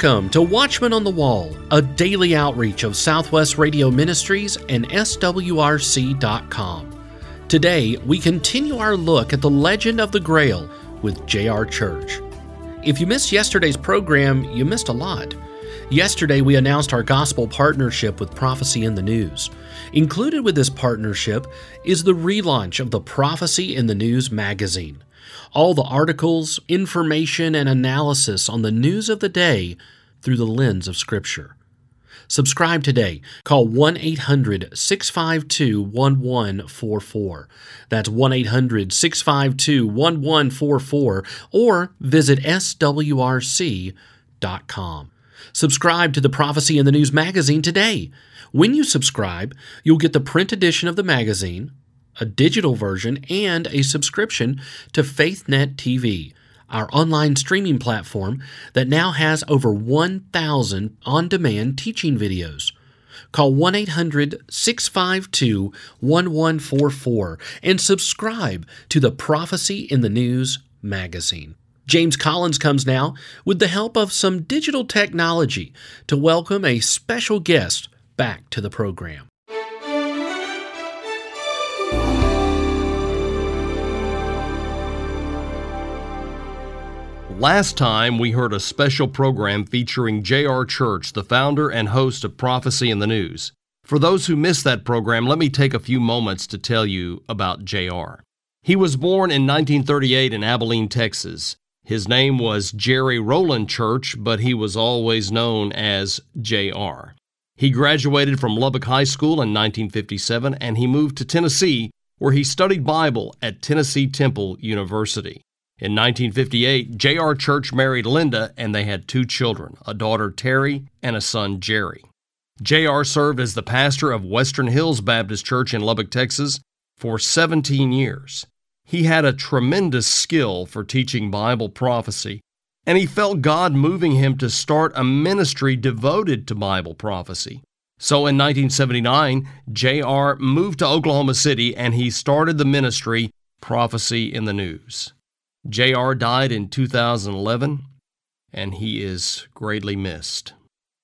Welcome to Watchman on the Wall, a daily outreach of Southwest Radio Ministries and SWRC.com. Today, we continue our look at the legend of the Grail with J.R. Church. If you missed yesterday's program, you missed a lot. Yesterday, we announced our gospel partnership with Prophecy in the News. Included with this partnership is the relaunch of the Prophecy in the News magazine. All the articles, information, and analysis on the news of the day through the lens of Scripture. Subscribe today. Call 1 800 652 1144. That's 1 800 652 1144 or visit swrc.com. Subscribe to the Prophecy in the News magazine today. When you subscribe, you'll get the print edition of the magazine, a digital version, and a subscription to FaithNet TV, our online streaming platform that now has over 1,000 on demand teaching videos. Call 1 800 652 1144 and subscribe to the Prophecy in the News magazine. James Collins comes now with the help of some digital technology to welcome a special guest back to the program. Last time, we heard a special program featuring J.R. Church, the founder and host of Prophecy in the News. For those who missed that program, let me take a few moments to tell you about J.R. He was born in 1938 in Abilene, Texas. His name was Jerry Rowland Church, but he was always known as J.R. He graduated from Lubbock High School in 1957 and he moved to Tennessee, where he studied Bible at Tennessee Temple University. In 1958, J.R. Church married Linda and they had two children, a daughter Terry and a son Jerry. J.R. served as the pastor of Western Hills Baptist Church in Lubbock, Texas for 17 years. He had a tremendous skill for teaching Bible prophecy, and he felt God moving him to start a ministry devoted to Bible prophecy. So in 1979, J.R. moved to Oklahoma City and he started the ministry Prophecy in the News. JR died in 2011, and he is greatly missed.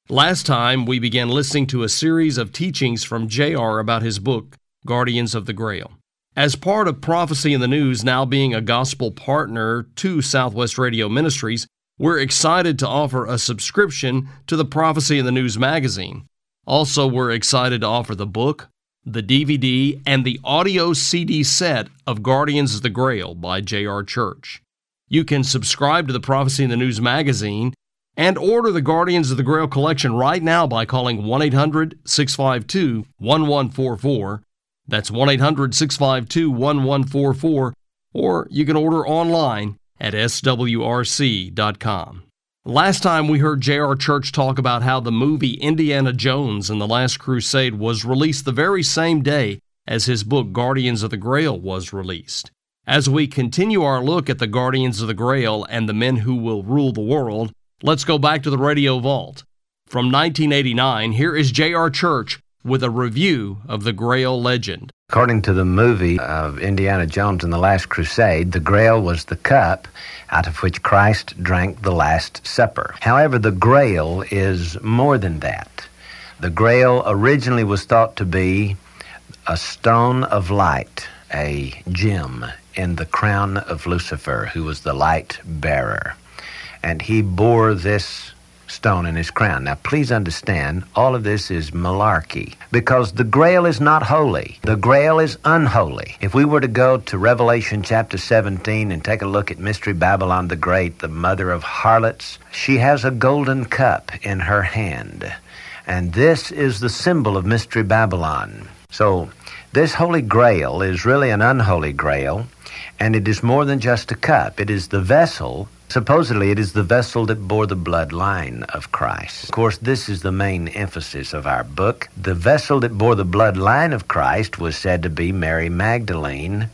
Last time, we began listening to a series of teachings from JR about his book, Guardians of the Grail. As part of Prophecy in the News now being a gospel partner to Southwest Radio Ministries, we're excited to offer a subscription to the Prophecy in the News magazine. Also, we're excited to offer the book, the DVD, and the audio CD set of Guardians of the Grail by J.R. Church. You can subscribe to the Prophecy in the News magazine and order the Guardians of the Grail collection right now by calling 1 800 652 1144. That's 1 800 652 1144, or you can order online at swrc.com. Last time we heard J.R. Church talk about how the movie Indiana Jones and the Last Crusade was released the very same day as his book Guardians of the Grail was released. As we continue our look at the Guardians of the Grail and the men who will rule the world, let's go back to the Radio Vault. From 1989, here is J.R. Church with a review of the Grail legend. According to the movie of Indiana Jones and the Last Crusade, the Grail was the cup out of which Christ drank the Last Supper. However, the Grail is more than that. The Grail originally was thought to be a stone of light, a gem in the crown of Lucifer, who was the light bearer. And he bore this stone in his crown. Now, please understand, all of this is malarkey because the grail is not holy. The grail is unholy. If we were to go to Revelation chapter 17 and take a look at Mystery Babylon the Great, the mother of harlots, she has a golden cup in her hand. And this is the symbol of Mystery Babylon. So, this holy grail is really an unholy grail, and it is more than just a cup. It is the vessel Supposedly, it is the vessel that bore the bloodline of Christ. Of course, this is the main emphasis of our book. The vessel that bore the bloodline of Christ was said to be Mary Magdalene,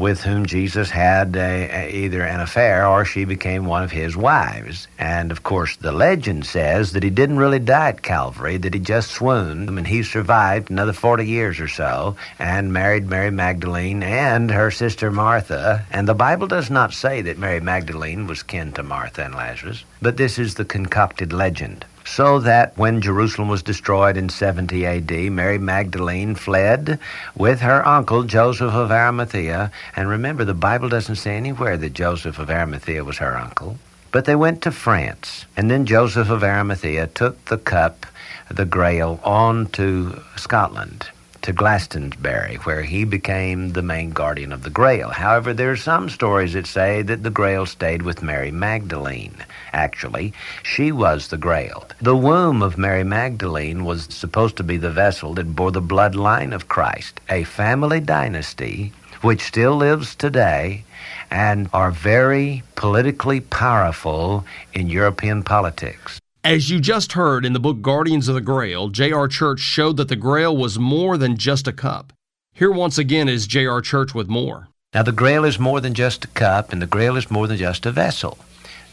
with whom Jesus had a, a, either an affair or she became one of his wives. And of course, the legend says that he didn't really die at Calvary, that he just swooned, and he survived another 40 years or so and married Mary Magdalene and her sister Martha. And the Bible does not say that Mary Magdalene was kin to Martha and Lazarus, but this is the concocted legend so that when Jerusalem was destroyed in 70 AD, Mary Magdalene fled with her uncle Joseph of Arimathea. And remember, the Bible doesn't say anywhere that Joseph of Arimathea was her uncle. But they went to France. And then Joseph of Arimathea took the cup, the grail, on to Scotland to Glastonbury, where he became the main guardian of the Grail. However, there are some stories that say that the Grail stayed with Mary Magdalene. Actually, she was the Grail. The womb of Mary Magdalene was supposed to be the vessel that bore the bloodline of Christ, a family dynasty which still lives today and are very politically powerful in European politics. As you just heard in the book Guardians of the Grail, J.R. Church showed that the Grail was more than just a cup. Here once again is J.R. Church with more. Now, the Grail is more than just a cup, and the Grail is more than just a vessel.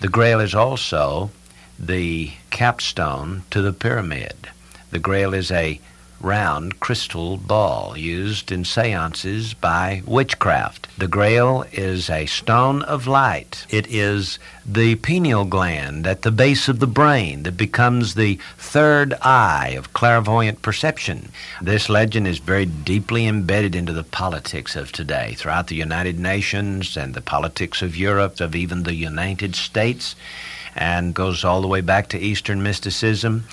The Grail is also the capstone to the pyramid. The Grail is a round crystal ball used in seances by witchcraft. The grail is a stone of light. It is the pineal gland at the base of the brain that becomes the third eye of clairvoyant perception. This legend is very deeply embedded into the politics of today throughout the United Nations and the politics of Europe, of even the United States and goes all the way back to Eastern mysticism.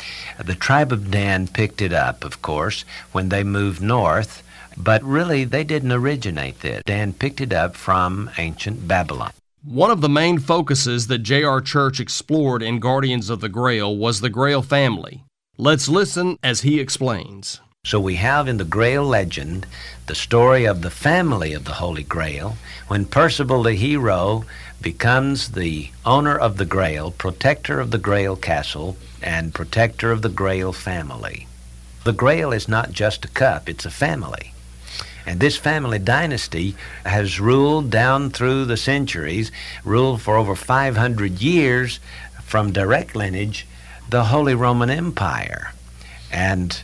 The tribe of Dan picked it up, of course, when they moved north, but really they didn't originate this. Dan picked it up from ancient Babylon. One of the main focuses that J.R. Church explored in Guardians of the Grail was the Grail family. Let's listen as he explains. So we have in the Grail legend the story of the family of the Holy Grail. When Percival the hero becomes the owner of the Grail, protector of the Grail castle, and protector of the Grail family. The Grail is not just a cup, it's a family. And this family dynasty has ruled down through the centuries, ruled for over 500 years from direct lineage, the Holy Roman Empire. And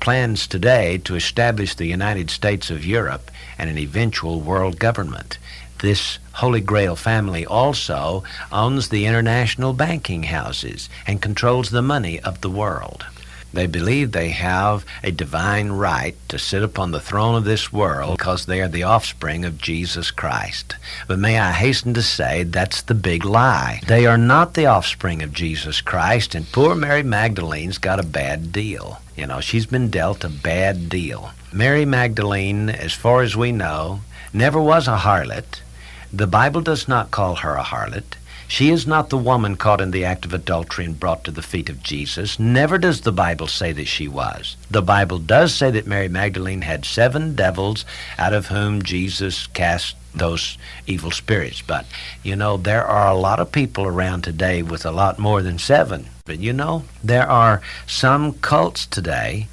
plans today to establish the United States of Europe and an eventual world government. This Holy Grail family also owns the international banking houses and controls the money of the world. They believe they have a divine right to sit upon the throne of this world because they are the offspring of Jesus Christ. But may I hasten to say that's the big lie. They are not the offspring of Jesus Christ, and poor Mary Magdalene's got a bad deal. You know, she's been dealt a bad deal. Mary Magdalene, as far as we know, never was a harlot. The Bible does not call her a harlot. She is not the woman caught in the act of adultery and brought to the feet of Jesus. Never does the Bible say that she was. The Bible does say that Mary Magdalene had seven devils, out of whom Jesus cast those evil spirits. But, you know, there are a lot of people around today with a lot more than seven. But, you know, there are some cults today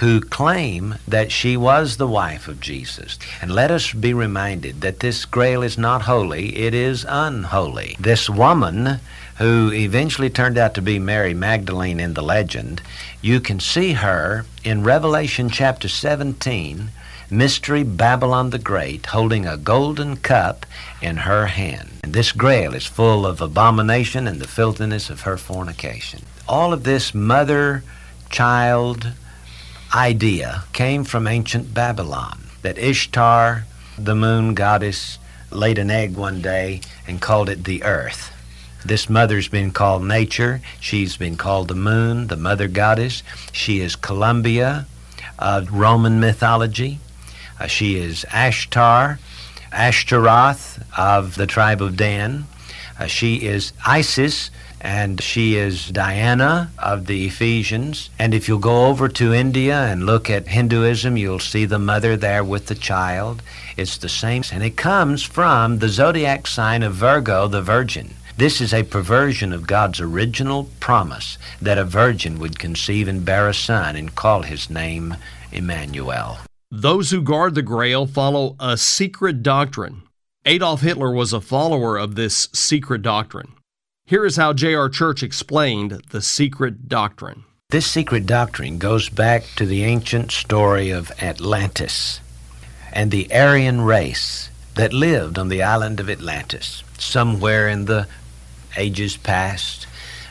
who claim that she was the wife of Jesus. And let us be reminded that this grail is not holy, it is unholy. This woman who eventually turned out to be Mary Magdalene in the legend, you can see her in Revelation chapter 17, Mystery Babylon the Great, holding a golden cup in her hand. And this grail is full of abomination and the filthiness of her fornication. All of this mother child idea came from ancient Babylon that Ishtar, the moon goddess, laid an egg one day and called it the earth. This mother's been called nature. She's been called the moon, the mother goddess. She is Columbia of Roman mythology. Uh, she is Ashtar, Ashtaroth of the tribe of Dan. Uh, she is Isis, and she is Diana of the Ephesians. And if you'll go over to India and look at Hinduism, you'll see the mother there with the child. It's the same, and it comes from the zodiac sign of Virgo, the Virgin. This is a perversion of God's original promise that a virgin would conceive and bear a son and call his name Emmanuel. Those who guard the Grail follow a secret doctrine Adolf Hitler was a follower of this secret doctrine. Here is how J.R. Church explained the secret doctrine. This secret doctrine goes back to the ancient story of Atlantis and the Aryan race that lived on the island of Atlantis. Somewhere in the ages past,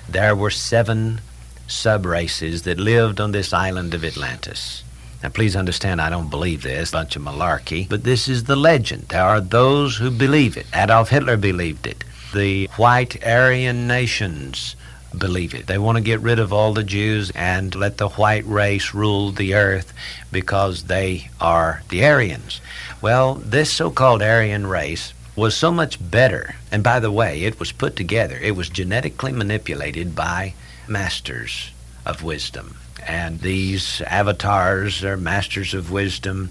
there were seven sub races that lived on this island of Atlantis. Now, please understand, I don't believe this, bunch of malarkey, but this is the legend. There are those who believe it. Adolf Hitler believed it. The white Aryan nations believe it. They want to get rid of all the Jews and let the white race rule the earth because they are the Aryans. Well, this so called Aryan race was so much better. And by the way, it was put together, it was genetically manipulated by masters of wisdom. And these avatars are masters of wisdom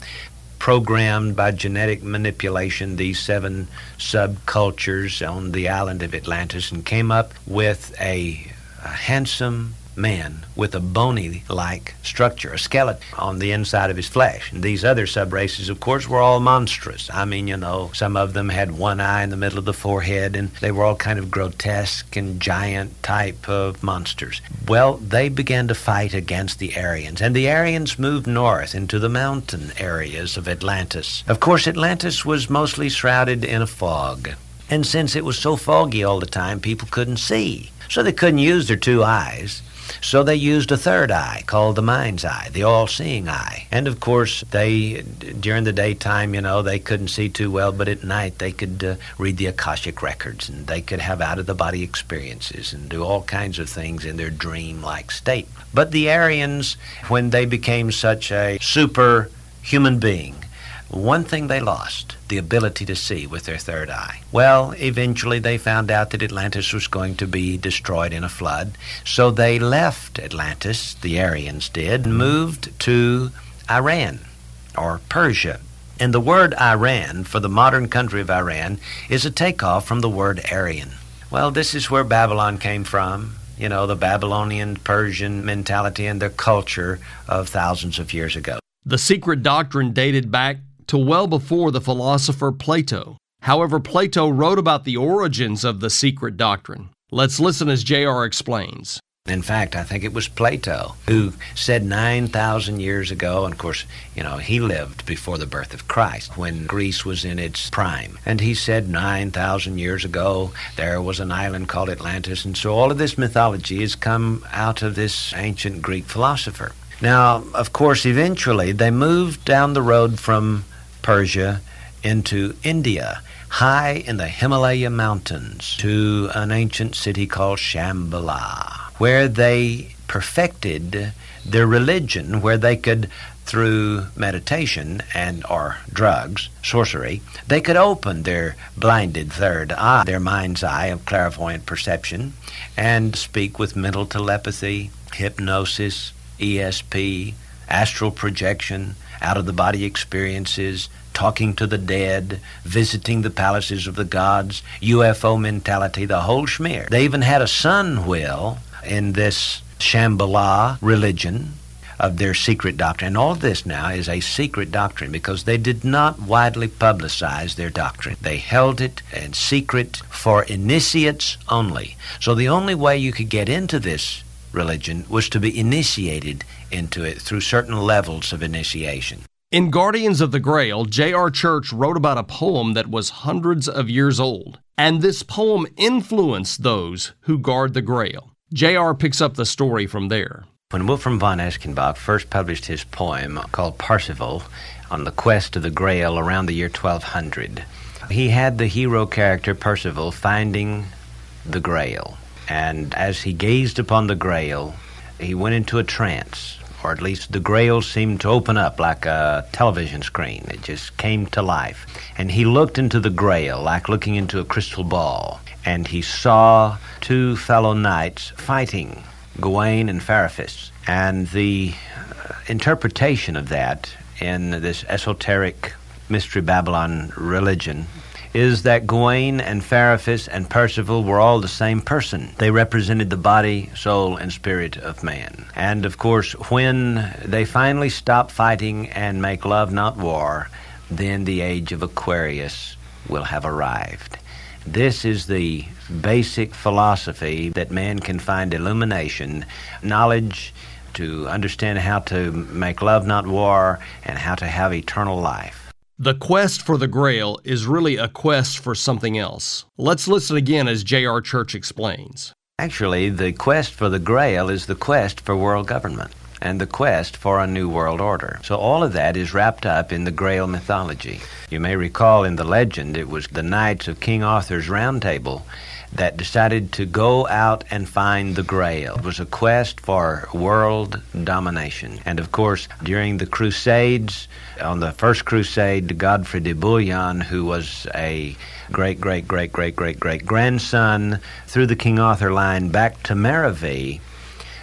programmed by genetic manipulation these seven subcultures on the island of Atlantis and came up with a, a handsome man with a bony like structure, a skeleton on the inside of his flesh. And these other sub races, of course, were all monstrous. I mean, you know, some of them had one eye in the middle of the forehead, and they were all kind of grotesque and giant type of monsters. Well, they began to fight against the Aryans, and the Aryans moved north into the mountain areas of Atlantis. Of course, Atlantis was mostly shrouded in a fog. And since it was so foggy all the time, people couldn't see. So they couldn't use their two eyes. So they used a third eye called the mind's eye, the all seeing eye. And of course, they, during the daytime, you know, they couldn't see too well, but at night they could uh, read the Akashic records and they could have out of the body experiences and do all kinds of things in their dream like state. But the Aryans, when they became such a super human being, one thing they lost the ability to see with their third eye. Well, eventually they found out that Atlantis was going to be destroyed in a flood, so they left Atlantis, the Aryans did, and moved to Iran or Persia. And the word Iran for the modern country of Iran is a takeoff from the word Aryan. Well, this is where Babylon came from. You know, the Babylonian Persian mentality and their culture of thousands of years ago. The secret doctrine dated back to well before the philosopher Plato. However, Plato wrote about the origins of the secret doctrine. Let's listen as J.R. explains. In fact, I think it was Plato who said 9,000 years ago, and of course, you know, he lived before the birth of Christ when Greece was in its prime. And he said 9,000 years ago there was an island called Atlantis. And so all of this mythology has come out of this ancient Greek philosopher. Now, of course, eventually they moved down the road from Persia into India, high in the Himalaya mountains, to an ancient city called Shambhala, where they perfected their religion, where they could through meditation and or drugs, sorcery, they could open their blinded third eye, their mind's eye of clairvoyant perception, and speak with mental telepathy, hypnosis, ESP, astral projection, out of the body experiences, talking to the dead, visiting the palaces of the gods, UFO mentality, the whole schmear. They even had a sun wheel in this Shambhala religion of their secret doctrine. And all this now is a secret doctrine because they did not widely publicize their doctrine. They held it in secret for initiates only. So the only way you could get into this religion was to be initiated into it through certain levels of initiation. In Guardians of the Grail, J.R. Church wrote about a poem that was hundreds of years old, and this poem influenced those who guard the Grail. J.R. picks up the story from there. When Wolfram von Eschenbach first published his poem called Parsifal on the quest of the Grail around the year 1200, he had the hero character Percival finding the Grail. And as he gazed upon the Grail, he went into a trance or at least the grail seemed to open up like a television screen. It just came to life. And he looked into the grail like looking into a crystal ball. And he saw two fellow knights fighting, Gawain and Farius. And the uh, interpretation of that in this esoteric Mystery Babylon religion is that Gawain and Farius and Percival were all the same person. They represented the body, soul, and spirit of man. And of course, when they finally stop fighting and make love, not war, then the age of Aquarius will have arrived. This is the basic philosophy that man can find illumination, knowledge to understand how to make love not war, and how to have eternal life. The quest for the Grail is really a quest for something else. Let's listen again as J.R. Church explains. Actually, the quest for the Grail is the quest for world government and the quest for a new world order. So all of that is wrapped up in the Grail mythology. You may recall in the legend it was the knights of King Arthur's Round Table that decided to go out and find the Grail. It was a quest for world domination. And of course, during the Crusades, on the first crusade, Godfrey de Bouillon, who was a great, great, great, great, great, great grandson through the King Arthur line back to Merovee,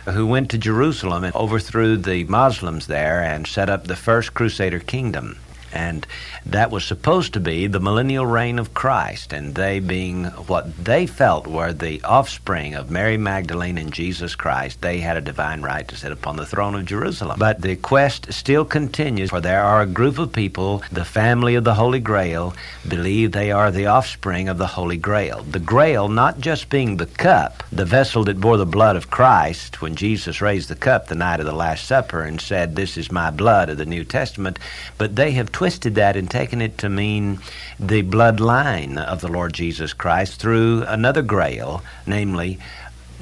who went to Jerusalem and overthrew the Muslims there and set up the first Crusader kingdom. And that was supposed to be the millennial reign of Christ, and they being what they felt were the offspring of Mary Magdalene and Jesus Christ, they had a divine right to sit upon the throne of Jerusalem. But the quest still continues, for there are a group of people, the family of the Holy Grail, believe they are the offspring of the Holy Grail. The Grail not just being the cup, the vessel that bore the blood of Christ, when Jesus raised the cup the night of the Last Supper and said, This is my blood of the New Testament, but they have twisted that and taken it to mean the bloodline of the Lord Jesus Christ through another grail, namely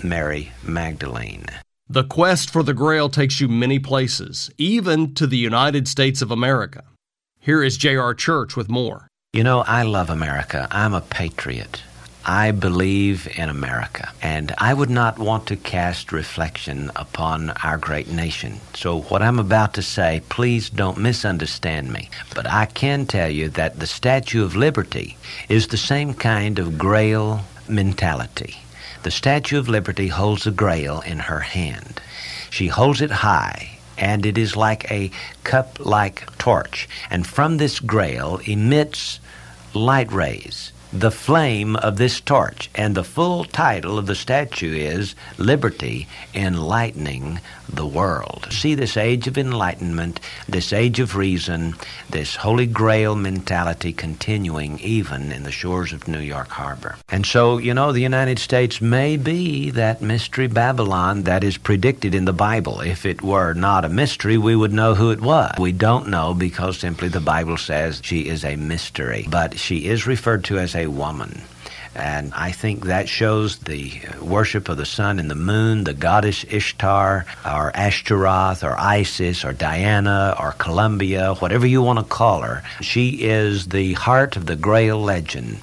Mary Magdalene. The quest for the Grail takes you many places, even to the United States of America. Here is J.R. Church with more. You know, I love America. I'm a patriot. I believe in America, and I would not want to cast reflection upon our great nation. So, what I'm about to say, please don't misunderstand me. But I can tell you that the Statue of Liberty is the same kind of grail mentality. The Statue of Liberty holds a grail in her hand. She holds it high, and it is like a cup like torch. And from this grail emits light rays the flame of this torch. And the full title of the statue is Liberty Enlightening the World. See this age of enlightenment, this age of reason, this Holy Grail mentality continuing even in the shores of New York Harbor. And so, you know, the United States may be that mystery Babylon that is predicted in the Bible. If it were not a mystery, we would know who it was. We don't know because simply the Bible says she is a mystery. But she is referred to as a woman. And I think that shows the worship of the sun and the moon, the goddess Ishtar, or Ashtaroth, or Isis, or Diana, or Columbia, whatever you want to call her. She is the heart of the Grail legend.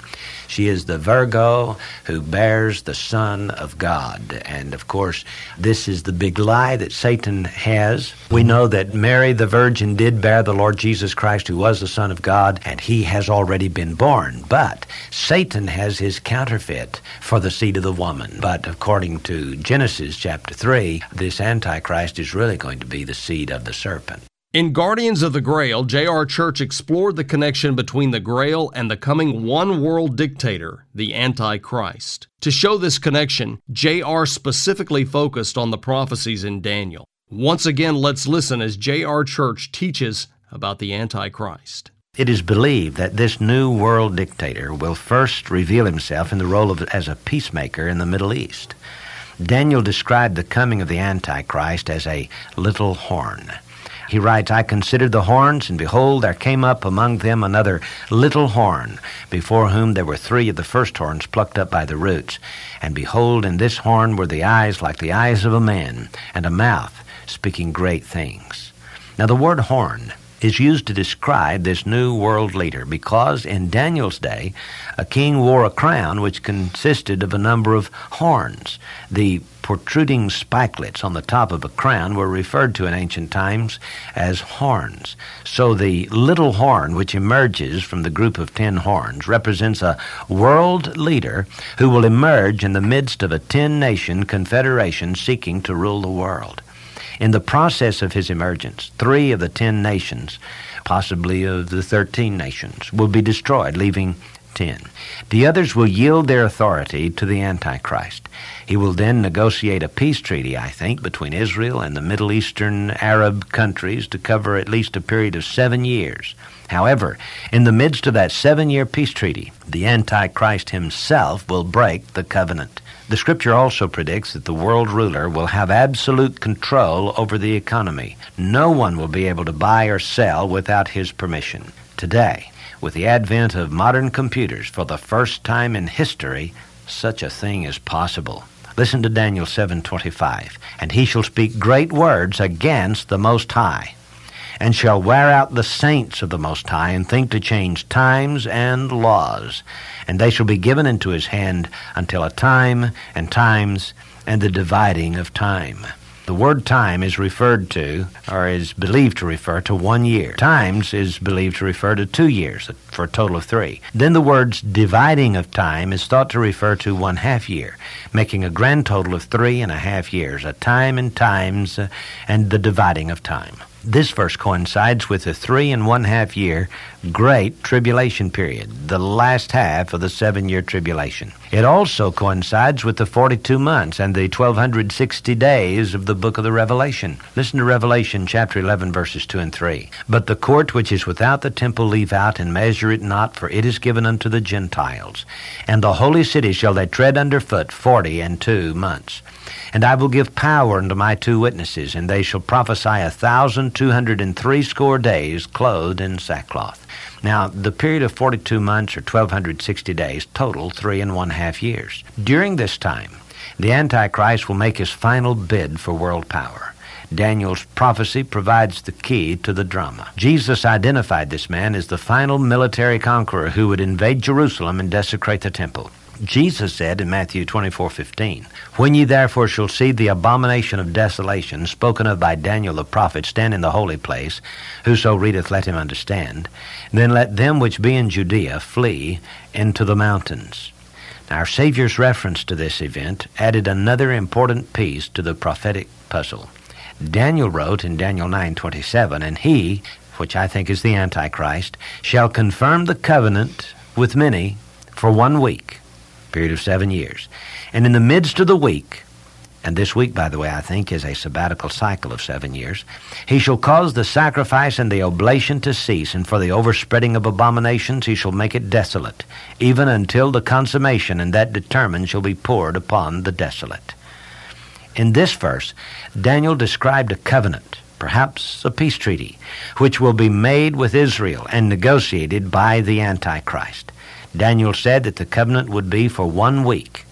She is the Virgo who bears the Son of God. And of course, this is the big lie that Satan has. We know that Mary the Virgin did bear the Lord Jesus Christ, who was the Son of God, and he has already been born. But Satan has his counterfeit for the seed of the woman. But according to Genesis chapter 3, this Antichrist is really going to be the seed of the serpent. In Guardians of the Grail, J.R. Church explored the connection between the Grail and the coming one world dictator, the Antichrist. To show this connection, J.R. specifically focused on the prophecies in Daniel. Once again, let's listen as J.R. Church teaches about the Antichrist. It is believed that this new world dictator will first reveal himself in the role of as a peacemaker in the Middle East. Daniel described the coming of the Antichrist as a little horn. He writes, I considered the horns, and behold, there came up among them another little horn, before whom there were three of the first horns plucked up by the roots. And behold, in this horn were the eyes like the eyes of a man, and a mouth speaking great things. Now, the word horn is used to describe this new world leader because in Daniel's day, a king wore a crown which consisted of a number of horns. The protruding spikelets on the top of a crown were referred to in ancient times as horns. So the little horn, which emerges from the group of ten horns, represents a world leader who will emerge in the midst of a ten nation confederation seeking to rule the world. In the process of his emergence, three of the ten nations, possibly of the thirteen nations, will be destroyed, leaving 10. The others will yield their authority to the Antichrist. He will then negotiate a peace treaty, I think, between Israel and the Middle Eastern Arab countries to cover at least a period of seven years. However, in the midst of that seven year peace treaty, the Antichrist himself will break the covenant. The scripture also predicts that the world ruler will have absolute control over the economy. No one will be able to buy or sell without his permission. Today, with the advent of modern computers, for the first time in history, such a thing is possible. Listen to Daniel 7:25, and he shall speak great words against the most high and shall wear out the saints of the Most High, and think to change times and laws. And they shall be given into his hand until a time and times and the dividing of time. The word time is referred to, or is believed to refer to one year. Times is believed to refer to two years, for a total of three. Then the words dividing of time is thought to refer to one half year, making a grand total of three and a half years, a time and times, uh, and the dividing of time. This verse coincides with the three and one half year great tribulation period, the last half of the seven year tribulation. It also coincides with the 42 months and the 1260 days of the book of the Revelation. Listen to Revelation chapter 11, verses 2 and 3. But the court which is without the temple leave out and measure it not, for it is given unto the Gentiles. And the holy city shall they tread under foot forty and two months. And I will give power unto my two witnesses, and they shall prophesy a thousand two hundred and threescore days, clothed in sackcloth. Now, the period of 42 months or 1260 days total three and one half years. During this time, the Antichrist will make his final bid for world power. Daniel's prophecy provides the key to the drama. Jesus identified this man as the final military conqueror who would invade Jerusalem and desecrate the temple. Jesus said in Matthew 24:15, "When ye therefore shall see the abomination of desolation spoken of by Daniel the prophet stand in the holy place, whoso readeth let him understand, then let them which be in Judea flee into the mountains." Now, our Savior's reference to this event added another important piece to the prophetic puzzle. Daniel wrote in Daniel 9:27, "And he, which I think is the Antichrist, shall confirm the covenant with many for one week." Period of seven years. And in the midst of the week, and this week, by the way, I think is a sabbatical cycle of seven years, he shall cause the sacrifice and the oblation to cease, and for the overspreading of abominations he shall make it desolate, even until the consummation and that determined shall be poured upon the desolate. In this verse, Daniel described a covenant, perhaps a peace treaty, which will be made with Israel and negotiated by the Antichrist. Daniel said that the covenant would be for one week.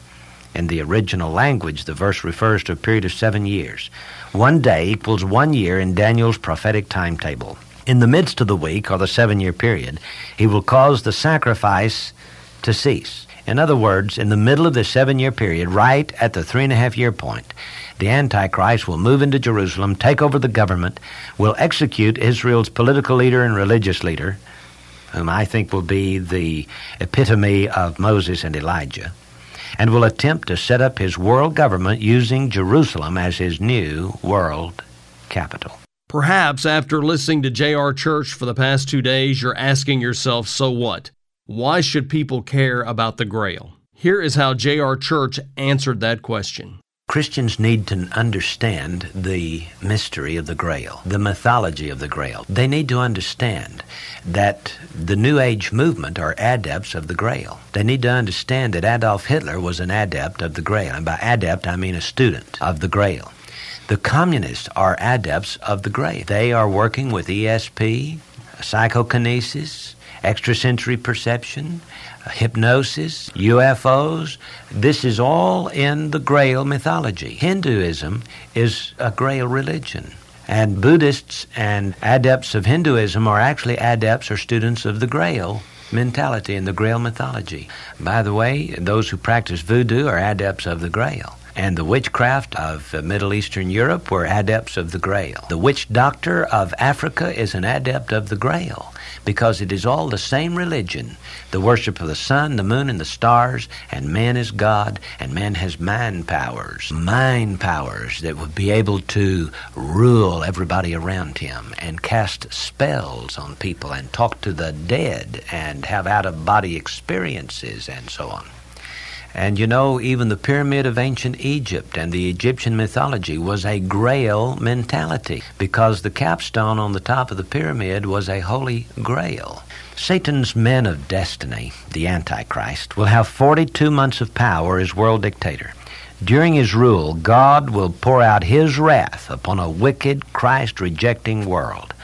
In the original language, the verse refers to a period of seven years. One day equals one year in Daniel's prophetic timetable. In the midst of the week, or the seven year period, he will cause the sacrifice to cease. In other words, in the middle of the seven year period, right at the three and a half year point, the Antichrist will move into Jerusalem, take over the government, will execute Israel's political leader and religious leader, whom I think will be the epitome of Moses and Elijah, and will attempt to set up his world government using Jerusalem as his new world capital. Perhaps after listening to J.R. Church for the past two days, you're asking yourself, so what? Why should people care about the Grail? Here is how J.R. Church answered that question. Christians need to understand the mystery of the Grail, the mythology of the Grail. They need to understand that the New Age movement are adepts of the Grail. They need to understand that Adolf Hitler was an adept of the Grail. And by adept, I mean a student of the Grail. The communists are adepts of the Grail. They are working with ESP, psychokinesis, extrasensory perception, hypnosis, UFOs. This is all in the Grail mythology. Hinduism is a Grail religion. And Buddhists and adepts of Hinduism are actually adepts or students of the Grail mentality and the Grail mythology. By the way, those who practice voodoo are adepts of the Grail. And the witchcraft of Middle Eastern Europe were adepts of the Grail. The witch doctor of Africa is an adept of the Grail because it is all the same religion the worship of the sun, the moon, and the stars, and man is God, and man has mind powers, mind powers that would be able to rule everybody around him and cast spells on people and talk to the dead and have out of body experiences and so on. And you know, even the pyramid of ancient Egypt and the Egyptian mythology was a grail mentality because the capstone on the top of the pyramid was a holy grail. Satan's men of destiny, the Antichrist, will have 42 months of power as world dictator. During his rule, God will pour out his wrath upon a wicked, Christ rejecting world.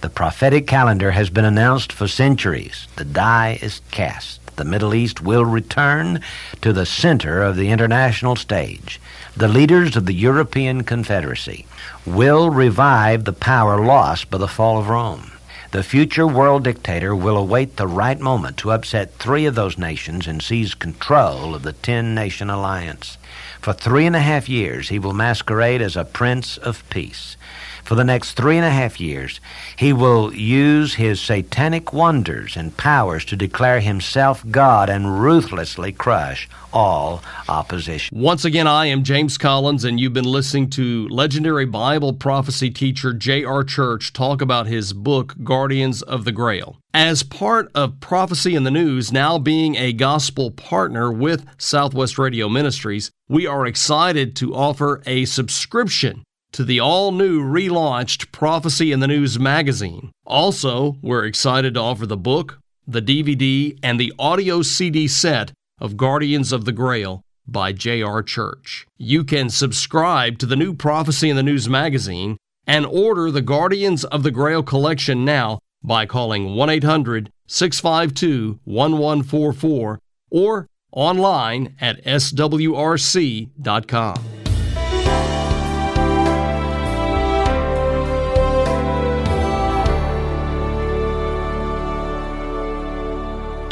The prophetic calendar has been announced for centuries. The die is cast the Middle East will return to the center of the international stage. The leaders of the European Confederacy will revive the power lost by the fall of Rome. The future world dictator will await the right moment to upset three of those nations and seize control of the ten nation alliance. For three and a half years, he will masquerade as a prince of peace for the next three and a half years, he will use his satanic wonders and powers to declare himself God and ruthlessly crush all opposition. Once again, I am James Collins, and you've been listening to legendary Bible prophecy teacher J.R. Church talk about his book, Guardians of the Grail. As part of Prophecy in the News now being a gospel partner with Southwest Radio Ministries, we are excited to offer a subscription to the all new relaunched Prophecy in the News magazine. Also, we're excited to offer the book, the DVD, and the audio CD set of Guardians of the Grail by J.R. Church. You can subscribe to the new Prophecy in the News magazine and order the Guardians of the Grail collection now by calling 1 800 652 1144 or online at swrc.com.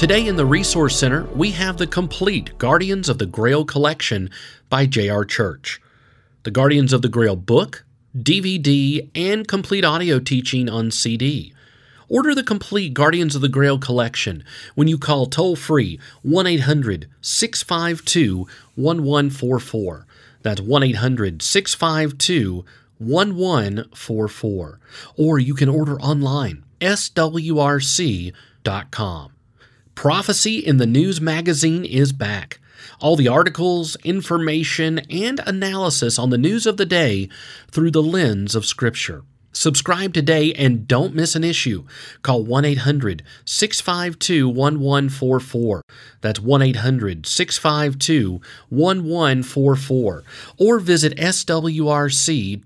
Today in the Resource Center, we have the complete Guardians of the Grail collection by J.R. Church. The Guardians of the Grail book, DVD, and complete audio teaching on CD. Order the complete Guardians of the Grail collection when you call toll free 1 800 652 1144. That's 1 800 652 1144. Or you can order online, swrc.com. Prophecy in the News magazine is back. All the articles, information, and analysis on the news of the day through the lens of Scripture. Subscribe today and don't miss an issue. Call 1 800 652 1144. That's 1 800 652 1144. Or visit swrc.com.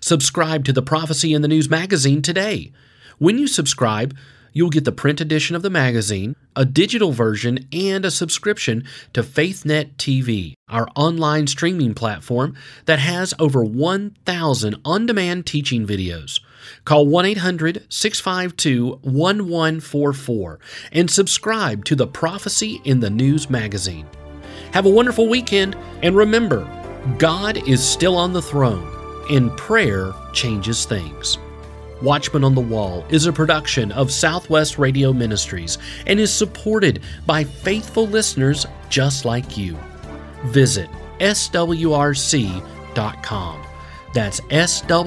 Subscribe to the Prophecy in the News magazine today. When you subscribe, You'll get the print edition of the magazine, a digital version, and a subscription to FaithNet TV, our online streaming platform that has over 1,000 on demand teaching videos. Call 1 800 652 1144 and subscribe to the Prophecy in the News magazine. Have a wonderful weekend, and remember, God is still on the throne, and prayer changes things. Watchman on the Wall is a production of Southwest Radio Ministries and is supported by faithful listeners just like you. Visit swrc.com. That's swrc.com.